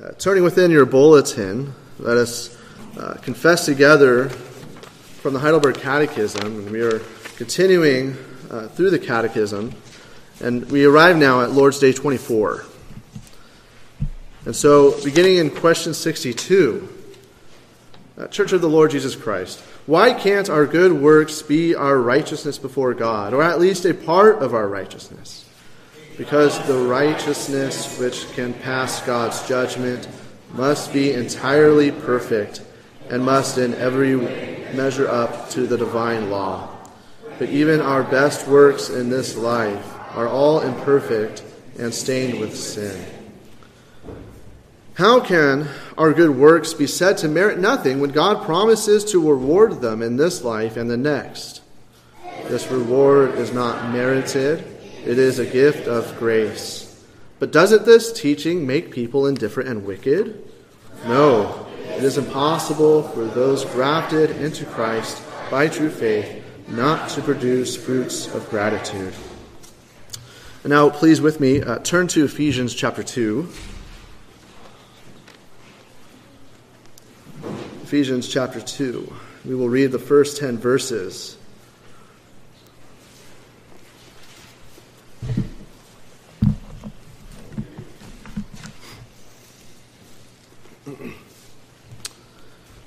Uh, turning within your bulletin, let us uh, confess together from the Heidelberg Catechism, we are continuing uh, through the Catechism, and we arrive now at Lord's Day 24. And so, beginning in question 62, uh, Church of the Lord Jesus Christ, why can't our good works be our righteousness before God, or at least a part of our righteousness? Because the righteousness which can pass God's judgment must be entirely perfect and must in every measure up to the divine law. But even our best works in this life are all imperfect and stained with sin. How can our good works be said to merit nothing when God promises to reward them in this life and the next? This reward is not merited it is a gift of grace. But doesn't this teaching make people indifferent and wicked? No. It is impossible for those grafted into Christ by true faith not to produce fruits of gratitude. Now, please, with me, uh, turn to Ephesians chapter 2. Ephesians chapter 2. We will read the first 10 verses.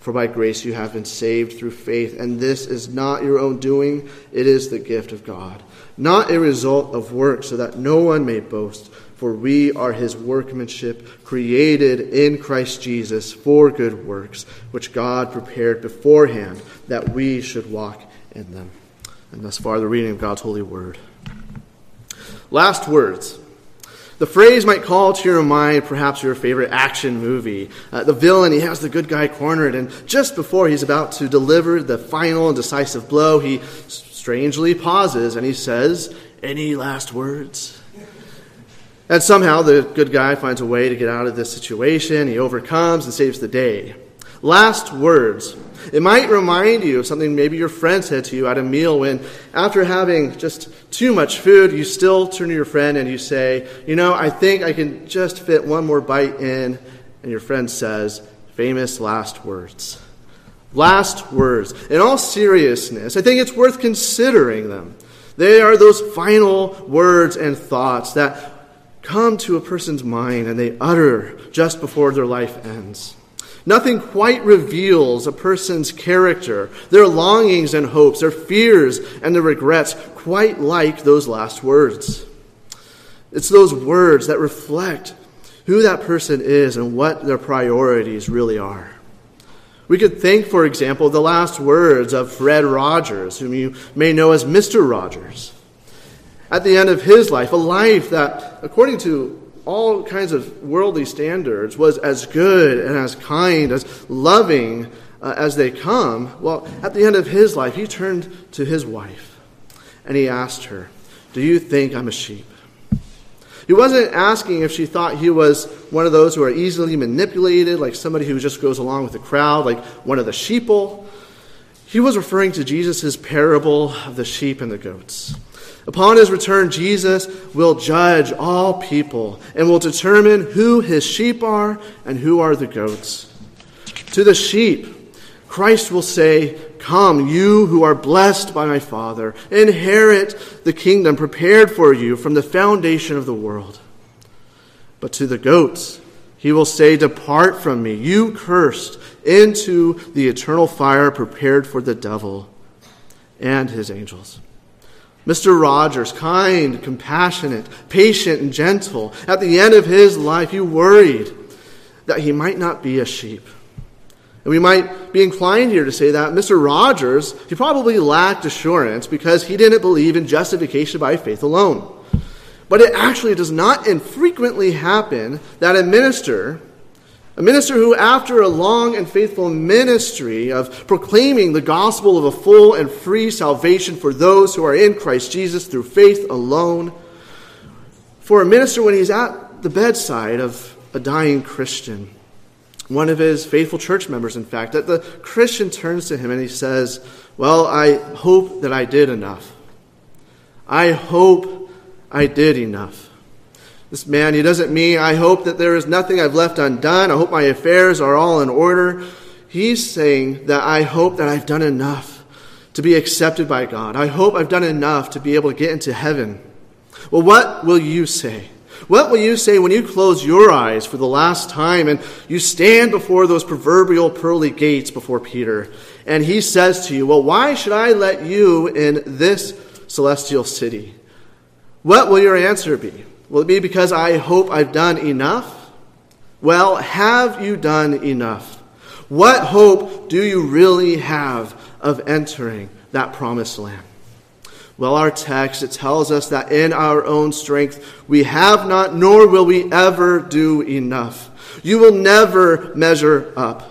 For by grace you have been saved through faith, and this is not your own doing, it is the gift of God, not a result of works, so that no one may boast. For we are his workmanship, created in Christ Jesus for good works, which God prepared beforehand that we should walk in them. And thus far, the reading of God's holy word. Last words. The phrase might call to your mind perhaps your favorite action movie. Uh, the villain, he has the good guy cornered, and just before he's about to deliver the final and decisive blow, he strangely pauses and he says, Any last words? And somehow the good guy finds a way to get out of this situation. He overcomes and saves the day. Last words. It might remind you of something maybe your friend said to you at a meal when, after having just too much food, you still turn to your friend and you say, You know, I think I can just fit one more bite in. And your friend says, Famous last words. Last words. In all seriousness, I think it's worth considering them. They are those final words and thoughts that come to a person's mind and they utter just before their life ends. Nothing quite reveals a person's character, their longings and hopes, their fears and their regrets, quite like those last words. It's those words that reflect who that person is and what their priorities really are. We could think, for example, the last words of Fred Rogers, whom you may know as Mr. Rogers. At the end of his life, a life that, according to all kinds of worldly standards was as good and as kind, as loving uh, as they come, well, at the end of his life, he turned to his wife and he asked her, Do you think I'm a sheep? He wasn't asking if she thought he was one of those who are easily manipulated, like somebody who just goes along with the crowd, like one of the sheeple. He was referring to Jesus' parable of the sheep and the goats. Upon his return, Jesus will judge all people and will determine who his sheep are and who are the goats. To the sheep, Christ will say, Come, you who are blessed by my Father, inherit the kingdom prepared for you from the foundation of the world. But to the goats, he will say, Depart from me, you cursed, into the eternal fire prepared for the devil and his angels. Mr. Rogers, kind, compassionate, patient, and gentle, at the end of his life, he worried that he might not be a sheep. And we might be inclined here to say that Mr. Rogers, he probably lacked assurance because he didn't believe in justification by faith alone. But it actually does not infrequently happen that a minister, a minister who, after a long and faithful ministry of proclaiming the gospel of a full and free salvation for those who are in Christ Jesus through faith alone, for a minister when he's at the bedside of a dying Christian, one of his faithful church members, in fact, that the Christian turns to him and he says, Well, I hope that I did enough. I hope I did enough. This man, he doesn't mean, I hope that there is nothing I've left undone. I hope my affairs are all in order. He's saying that I hope that I've done enough to be accepted by God. I hope I've done enough to be able to get into heaven. Well, what will you say? What will you say when you close your eyes for the last time and you stand before those proverbial pearly gates before Peter? And he says to you, Well, why should I let you in this celestial city? What will your answer be? Will it be because I hope I've done enough? Well, have you done enough? What hope do you really have of entering that promised land? Well, our text, it tells us that in our own strength we have not, nor will we ever do enough. You will never measure up.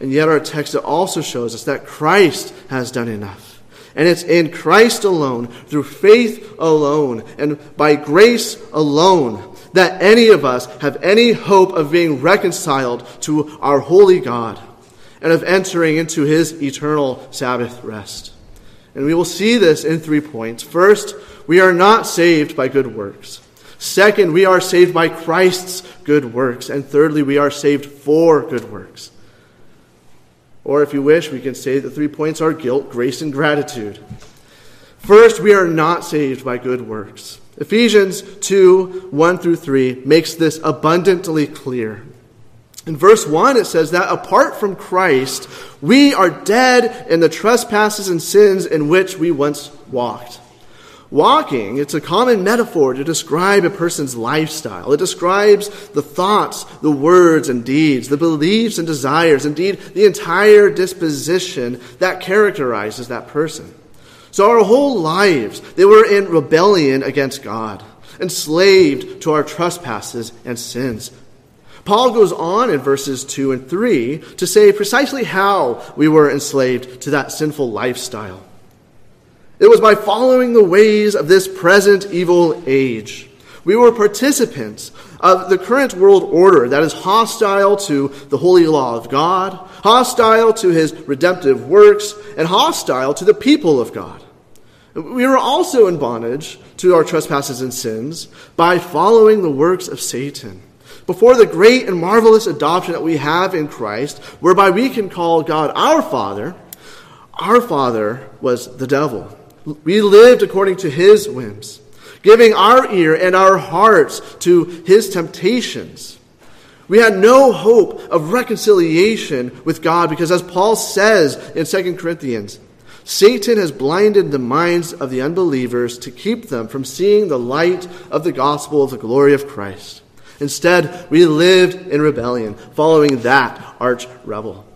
And yet, our text it also shows us that Christ has done enough. And it's in Christ alone, through faith alone, and by grace alone, that any of us have any hope of being reconciled to our holy God and of entering into his eternal Sabbath rest. And we will see this in three points. First, we are not saved by good works. Second, we are saved by Christ's good works. And thirdly, we are saved for good works. Or if you wish, we can say the three points are guilt, grace, and gratitude. First, we are not saved by good works. Ephesians 2 1 through 3 makes this abundantly clear. In verse 1, it says that apart from Christ, we are dead in the trespasses and sins in which we once walked. Walking, it's a common metaphor to describe a person's lifestyle. It describes the thoughts, the words and deeds, the beliefs and desires, indeed, the entire disposition that characterizes that person. So our whole lives, they were in rebellion against God, enslaved to our trespasses and sins. Paul goes on in verses 2 and 3 to say precisely how we were enslaved to that sinful lifestyle. It was by following the ways of this present evil age. We were participants of the current world order that is hostile to the holy law of God, hostile to his redemptive works, and hostile to the people of God. We were also in bondage to our trespasses and sins by following the works of Satan before the great and marvelous adoption that we have in Christ, whereby we can call God our Father, our Father was the devil. We lived according to his whims, giving our ear and our hearts to his temptations. We had no hope of reconciliation with God because, as Paul says in 2 Corinthians, Satan has blinded the minds of the unbelievers to keep them from seeing the light of the gospel of the glory of Christ. Instead, we lived in rebellion, following that arch rebel.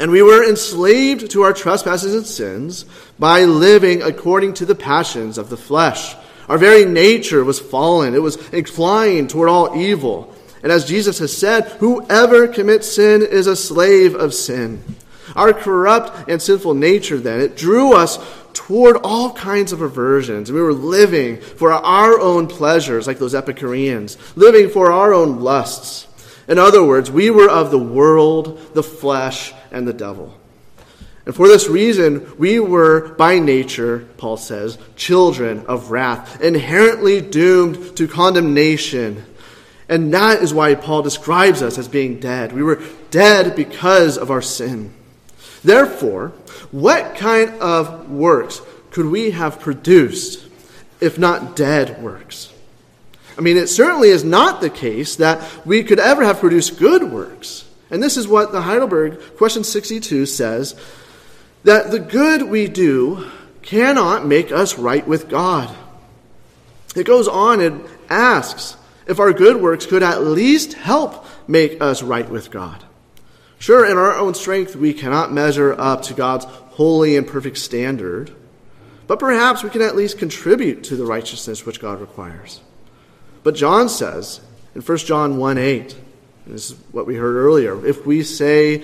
And we were enslaved to our trespasses and sins by living according to the passions of the flesh. Our very nature was fallen, it was inclined toward all evil. And as Jesus has said, whoever commits sin is a slave of sin. Our corrupt and sinful nature, then, it drew us toward all kinds of aversions. We were living for our own pleasures, like those Epicureans, living for our own lusts. In other words, we were of the world, the flesh, and the devil. And for this reason, we were by nature, Paul says, children of wrath, inherently doomed to condemnation. And that is why Paul describes us as being dead. We were dead because of our sin. Therefore, what kind of works could we have produced if not dead works? I mean, it certainly is not the case that we could ever have produced good works. And this is what the Heidelberg question 62 says that the good we do cannot make us right with God. It goes on and asks if our good works could at least help make us right with God. Sure, in our own strength, we cannot measure up to God's holy and perfect standard, but perhaps we can at least contribute to the righteousness which God requires. But John says in 1 John 1 8, this is what we heard earlier, if we say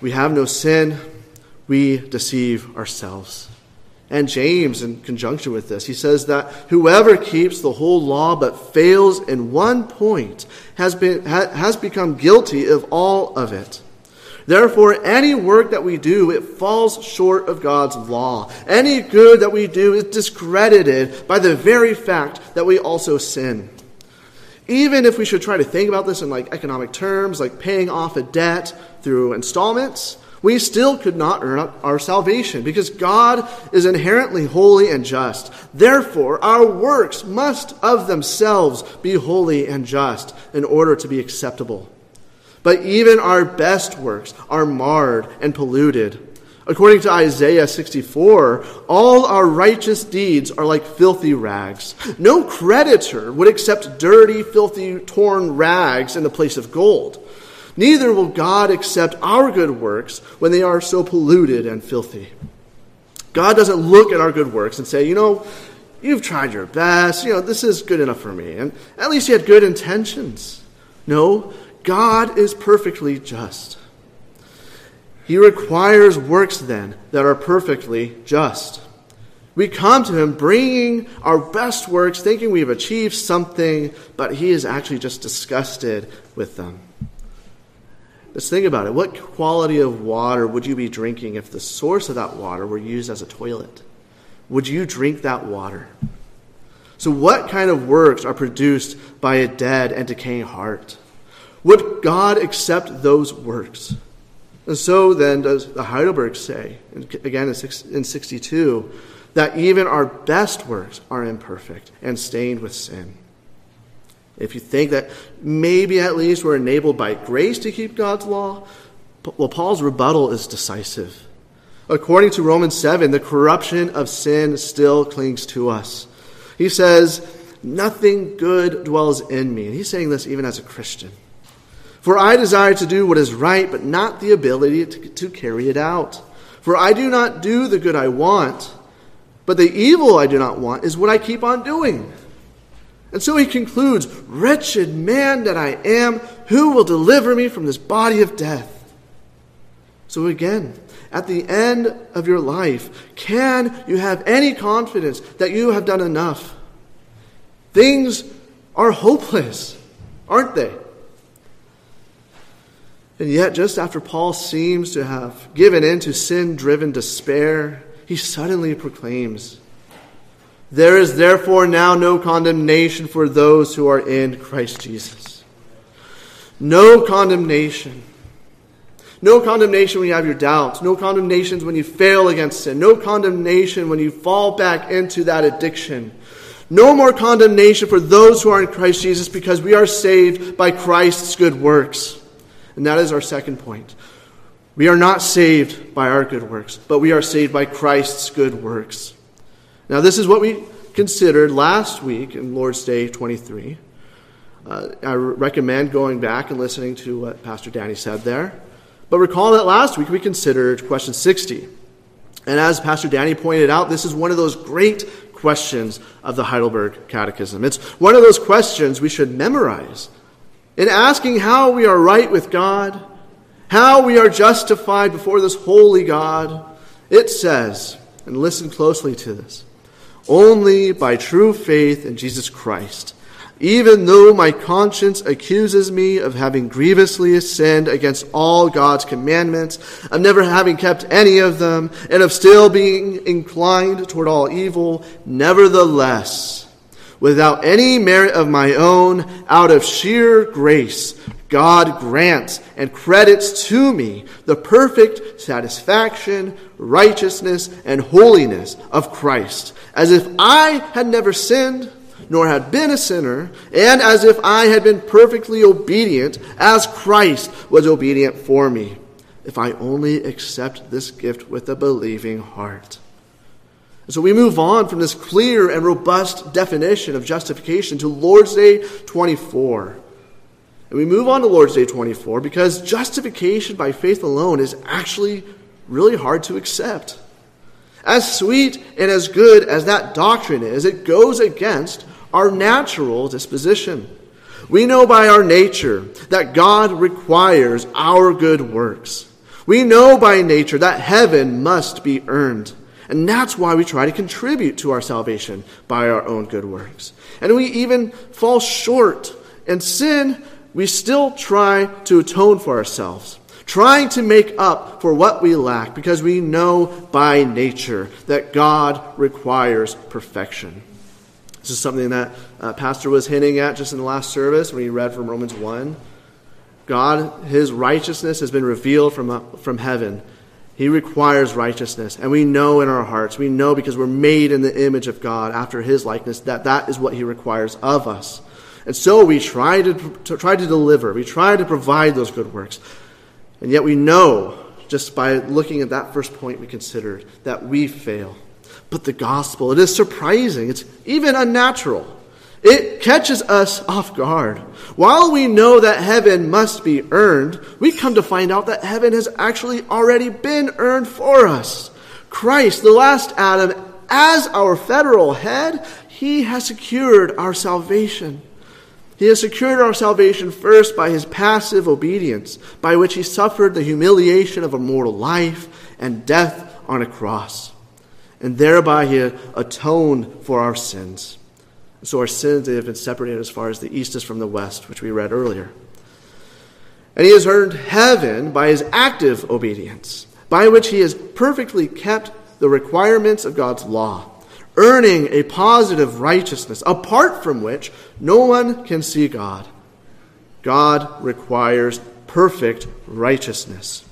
we have no sin, we deceive ourselves. And James, in conjunction with this, he says that whoever keeps the whole law but fails in one point has, been, has become guilty of all of it. Therefore, any work that we do, it falls short of God's law. Any good that we do is discredited by the very fact that we also sin. Even if we should try to think about this in like economic terms, like paying off a debt through installments, we still could not earn our salvation because God is inherently holy and just. Therefore, our works must of themselves be holy and just in order to be acceptable. But even our best works are marred and polluted. According to Isaiah 64, all our righteous deeds are like filthy rags. No creditor would accept dirty, filthy, torn rags in the place of gold. Neither will God accept our good works when they are so polluted and filthy. God doesn't look at our good works and say, you know, you've tried your best, you know, this is good enough for me. And at least you had good intentions. No, God is perfectly just. He requires works then that are perfectly just. We come to Him bringing our best works, thinking we've achieved something, but He is actually just disgusted with them. Let's think about it. What quality of water would you be drinking if the source of that water were used as a toilet? Would you drink that water? So, what kind of works are produced by a dead and decaying heart? Would God accept those works? And so then does the Heidelberg say, again in 62, that even our best works are imperfect and stained with sin. If you think that maybe at least we're enabled by grace to keep God's law, well, Paul's rebuttal is decisive. According to Romans 7, the corruption of sin still clings to us. He says, Nothing good dwells in me. And he's saying this even as a Christian. For I desire to do what is right, but not the ability to, to carry it out. For I do not do the good I want, but the evil I do not want is what I keep on doing. And so he concludes Wretched man that I am, who will deliver me from this body of death? So again, at the end of your life, can you have any confidence that you have done enough? Things are hopeless, aren't they? And yet, just after Paul seems to have given in to sin driven despair, he suddenly proclaims, there is therefore now no condemnation for those who are in Christ Jesus. No condemnation. No condemnation when you have your doubts. No condemnations when you fail against sin. No condemnation when you fall back into that addiction. No more condemnation for those who are in Christ Jesus because we are saved by Christ's good works. And that is our second point. We are not saved by our good works, but we are saved by Christ's good works. Now, this is what we considered last week in Lord's Day 23. Uh, I recommend going back and listening to what Pastor Danny said there. But recall that last week we considered question 60. And as Pastor Danny pointed out, this is one of those great questions of the Heidelberg Catechism. It's one of those questions we should memorize. In asking how we are right with God, how we are justified before this holy God, it says, and listen closely to this only by true faith in Jesus Christ. Even though my conscience accuses me of having grievously sinned against all God's commandments, of never having kept any of them, and of still being inclined toward all evil, nevertheless, without any merit of my own, out of sheer grace, God grants and credits to me the perfect satisfaction, righteousness, and holiness of Christ, as if I had never sinned, nor had been a sinner, and as if I had been perfectly obedient, as Christ was obedient for me, if I only accept this gift with a believing heart. So we move on from this clear and robust definition of justification to Lord's Day 24. And we move on to Lord's Day 24 because justification by faith alone is actually really hard to accept. As sweet and as good as that doctrine is, it goes against our natural disposition. We know by our nature that God requires our good works. We know by nature that heaven must be earned. And that's why we try to contribute to our salvation by our own good works. And we even fall short and sin, we still try to atone for ourselves, trying to make up for what we lack because we know by nature that God requires perfection. This is something that uh, Pastor was hinting at just in the last service when he read from Romans 1. God, his righteousness has been revealed from, uh, from heaven he requires righteousness. And we know in our hearts, we know because we're made in the image of God after his likeness, that that is what he requires of us. And so we try to, to, try to deliver, we try to provide those good works. And yet we know, just by looking at that first point we considered, that we fail. But the gospel, it is surprising. It's even unnatural. It catches us off guard. While we know that heaven must be earned, we come to find out that heaven has actually already been earned for us. Christ, the last Adam, as our federal head, he has secured our salvation. He has secured our salvation first by his passive obedience, by which he suffered the humiliation of a mortal life and death on a cross. And thereby he atoned for our sins. So our sins have been separated as far as the east is from the west, which we read earlier. And he has earned heaven by his active obedience, by which he has perfectly kept the requirements of God's law, earning a positive righteousness, apart from which no one can see God. God requires perfect righteousness.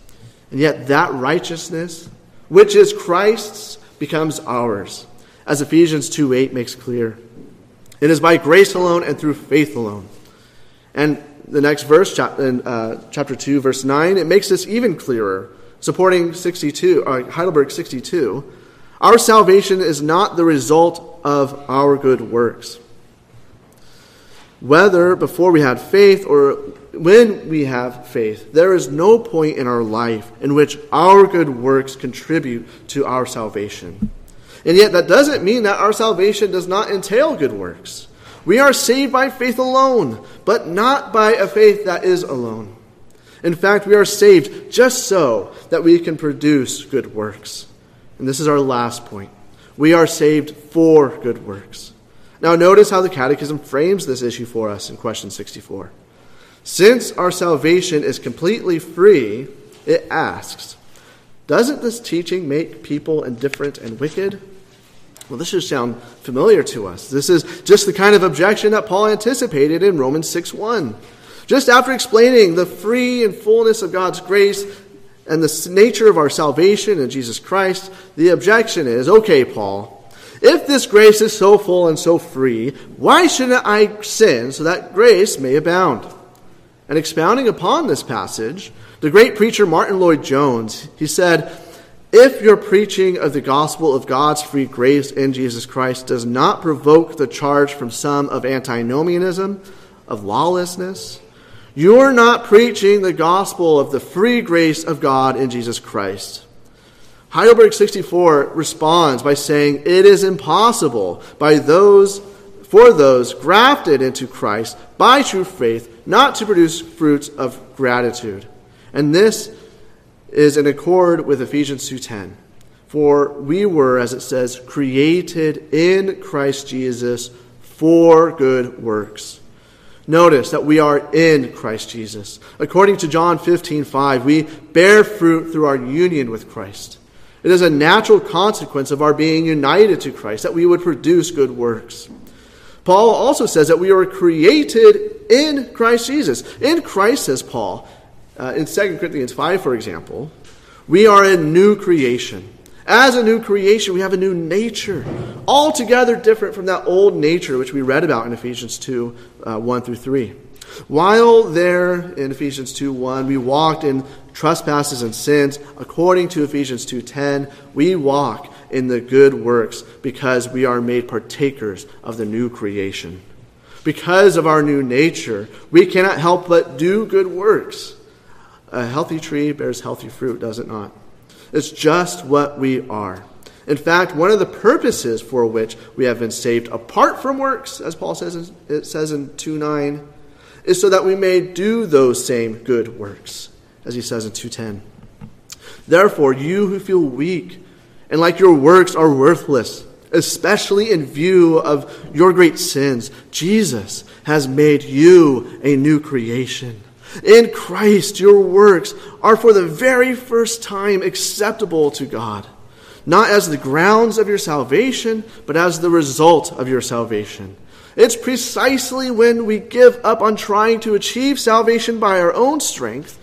And yet that righteousness, which is Christ's, becomes ours, as Ephesians 2 8 makes clear. It is by grace alone and through faith alone. And the next verse, uh, chapter 2, verse 9, it makes this even clearer, supporting 62, uh, Heidelberg 62. Our salvation is not the result of our good works. Whether before we had faith or when we have faith, there is no point in our life in which our good works contribute to our salvation. And yet, that doesn't mean that our salvation does not entail good works. We are saved by faith alone, but not by a faith that is alone. In fact, we are saved just so that we can produce good works. And this is our last point. We are saved for good works. Now, notice how the Catechism frames this issue for us in question 64. Since our salvation is completely free, it asks, doesn't this teaching make people indifferent and wicked? Well, this should sound familiar to us. This is just the kind of objection that Paul anticipated in Romans 6 1. Just after explaining the free and fullness of God's grace and the nature of our salvation in Jesus Christ, the objection is okay, Paul, if this grace is so full and so free, why shouldn't I sin so that grace may abound? And expounding upon this passage, the great preacher Martyn Lloyd-Jones, he said, if your preaching of the gospel of God's free grace in Jesus Christ does not provoke the charge from some of antinomianism, of lawlessness, you're not preaching the gospel of the free grace of God in Jesus Christ. Heidelberg 64 responds by saying, It is impossible by those for those grafted into Christ by true faith not to produce fruits of gratitude. And this is in accord with Ephesians 2:10. For we were as it says created in Christ Jesus for good works. Notice that we are in Christ Jesus. According to John 15:5, we bear fruit through our union with Christ. It is a natural consequence of our being united to Christ that we would produce good works. Paul also says that we are created in Christ Jesus. In Christ, says Paul, uh, in 2 Corinthians 5, for example, we are a new creation. As a new creation, we have a new nature, altogether different from that old nature which we read about in Ephesians 2 uh, 1 through 3. While there in Ephesians 2 1, we walked in trespasses and sins, according to Ephesians 2.10, we walk in the good works because we are made partakers of the new creation. Because of our new nature, we cannot help but do good works. A healthy tree bears healthy fruit, does it not? It's just what we are. In fact, one of the purposes for which we have been saved apart from works, as Paul says it says in 2 9, is so that we may do those same good works, as he says in 210. Therefore, you who feel weak and like your works are worthless, especially in view of your great sins, Jesus has made you a new creation. In Christ, your works are for the very first time acceptable to God not as the grounds of your salvation, but as the result of your salvation. It's precisely when we give up on trying to achieve salvation by our own strength,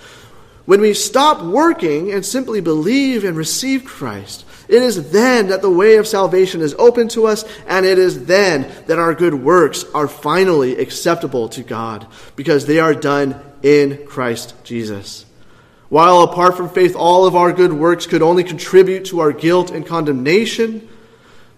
when we stop working and simply believe and receive Christ, it is then that the way of salvation is open to us, and it is then that our good works are finally acceptable to God, because they are done in Christ Jesus. While apart from faith, all of our good works could only contribute to our guilt and condemnation,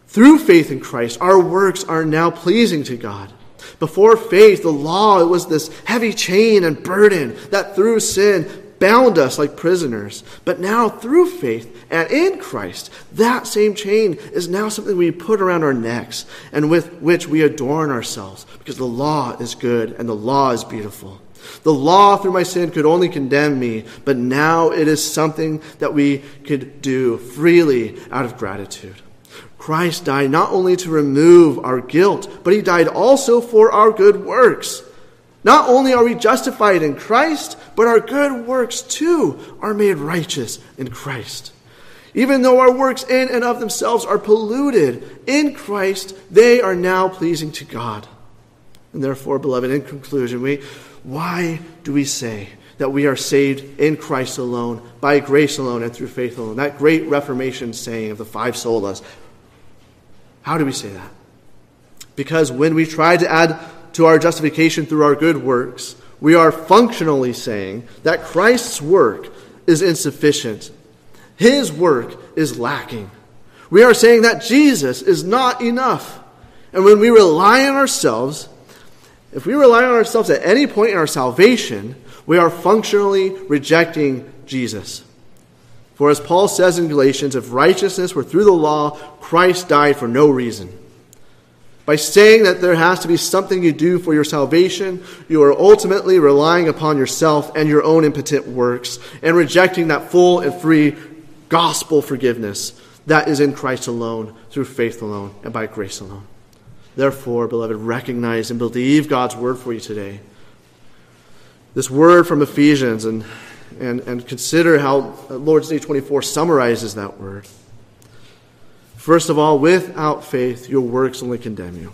through faith in Christ, our works are now pleasing to God. Before faith, the law, was this heavy chain and burden that through sin bound us like prisoners. But now, through faith and in Christ, that same chain is now something we put around our necks and with which we adorn ourselves because the law is good and the law is beautiful. The law through my sin could only condemn me, but now it is something that we could do freely out of gratitude. Christ died not only to remove our guilt, but he died also for our good works. Not only are we justified in Christ, but our good works too are made righteous in Christ. Even though our works in and of themselves are polluted, in Christ they are now pleasing to God. And therefore, beloved, in conclusion, we why do we say that we are saved in Christ alone, by grace alone, and through faith alone? That great Reformation saying of the five solas. How do we say that? Because when we try to add to our justification through our good works, we are functionally saying that Christ's work is insufficient. His work is lacking. We are saying that Jesus is not enough. And when we rely on ourselves, if we rely on ourselves at any point in our salvation, we are functionally rejecting Jesus. For as Paul says in Galatians, if righteousness were through the law, Christ died for no reason. By saying that there has to be something you do for your salvation, you are ultimately relying upon yourself and your own impotent works and rejecting that full and free gospel forgiveness that is in Christ alone, through faith alone, and by grace alone. Therefore, beloved, recognize and believe God's word for you today. This word from Ephesians, and, and, and consider how Lord's Day 24 summarizes that word. First of all, without faith, your works only condemn you.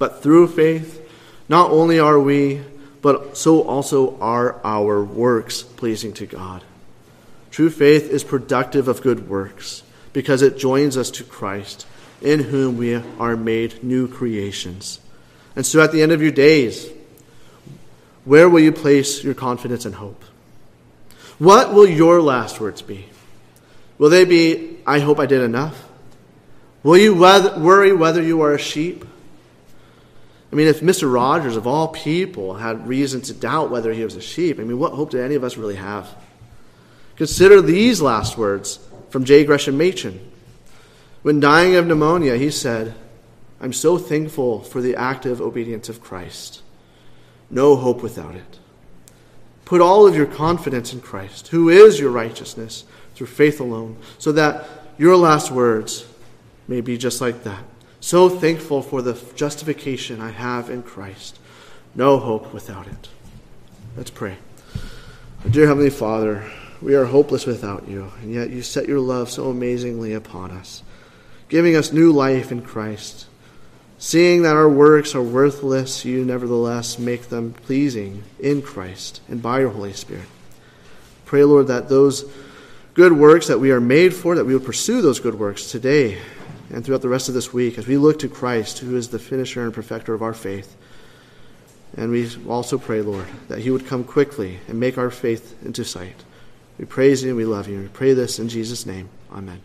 But through faith, not only are we, but so also are our works pleasing to God. True faith is productive of good works because it joins us to Christ in whom we are made new creations. And so at the end of your days, where will you place your confidence and hope? What will your last words be? Will they be, I hope I did enough? Will you worry whether you are a sheep? I mean, if Mr. Rogers, of all people, had reason to doubt whether he was a sheep, I mean, what hope did any of us really have? Consider these last words from J. Gresham Machen. When dying of pneumonia, he said, I'm so thankful for the active obedience of Christ. No hope without it. Put all of your confidence in Christ, who is your righteousness, through faith alone, so that your last words may be just like that. So thankful for the justification I have in Christ. No hope without it. Let's pray. Dear Heavenly Father, we are hopeless without you, and yet you set your love so amazingly upon us giving us new life in Christ. Seeing that our works are worthless, you nevertheless make them pleasing in Christ and by your Holy Spirit. Pray, Lord, that those good works that we are made for, that we would pursue those good works today and throughout the rest of this week as we look to Christ, who is the finisher and perfecter of our faith. And we also pray, Lord, that He would come quickly and make our faith into sight. We praise You and we love You. We pray this in Jesus' name. Amen.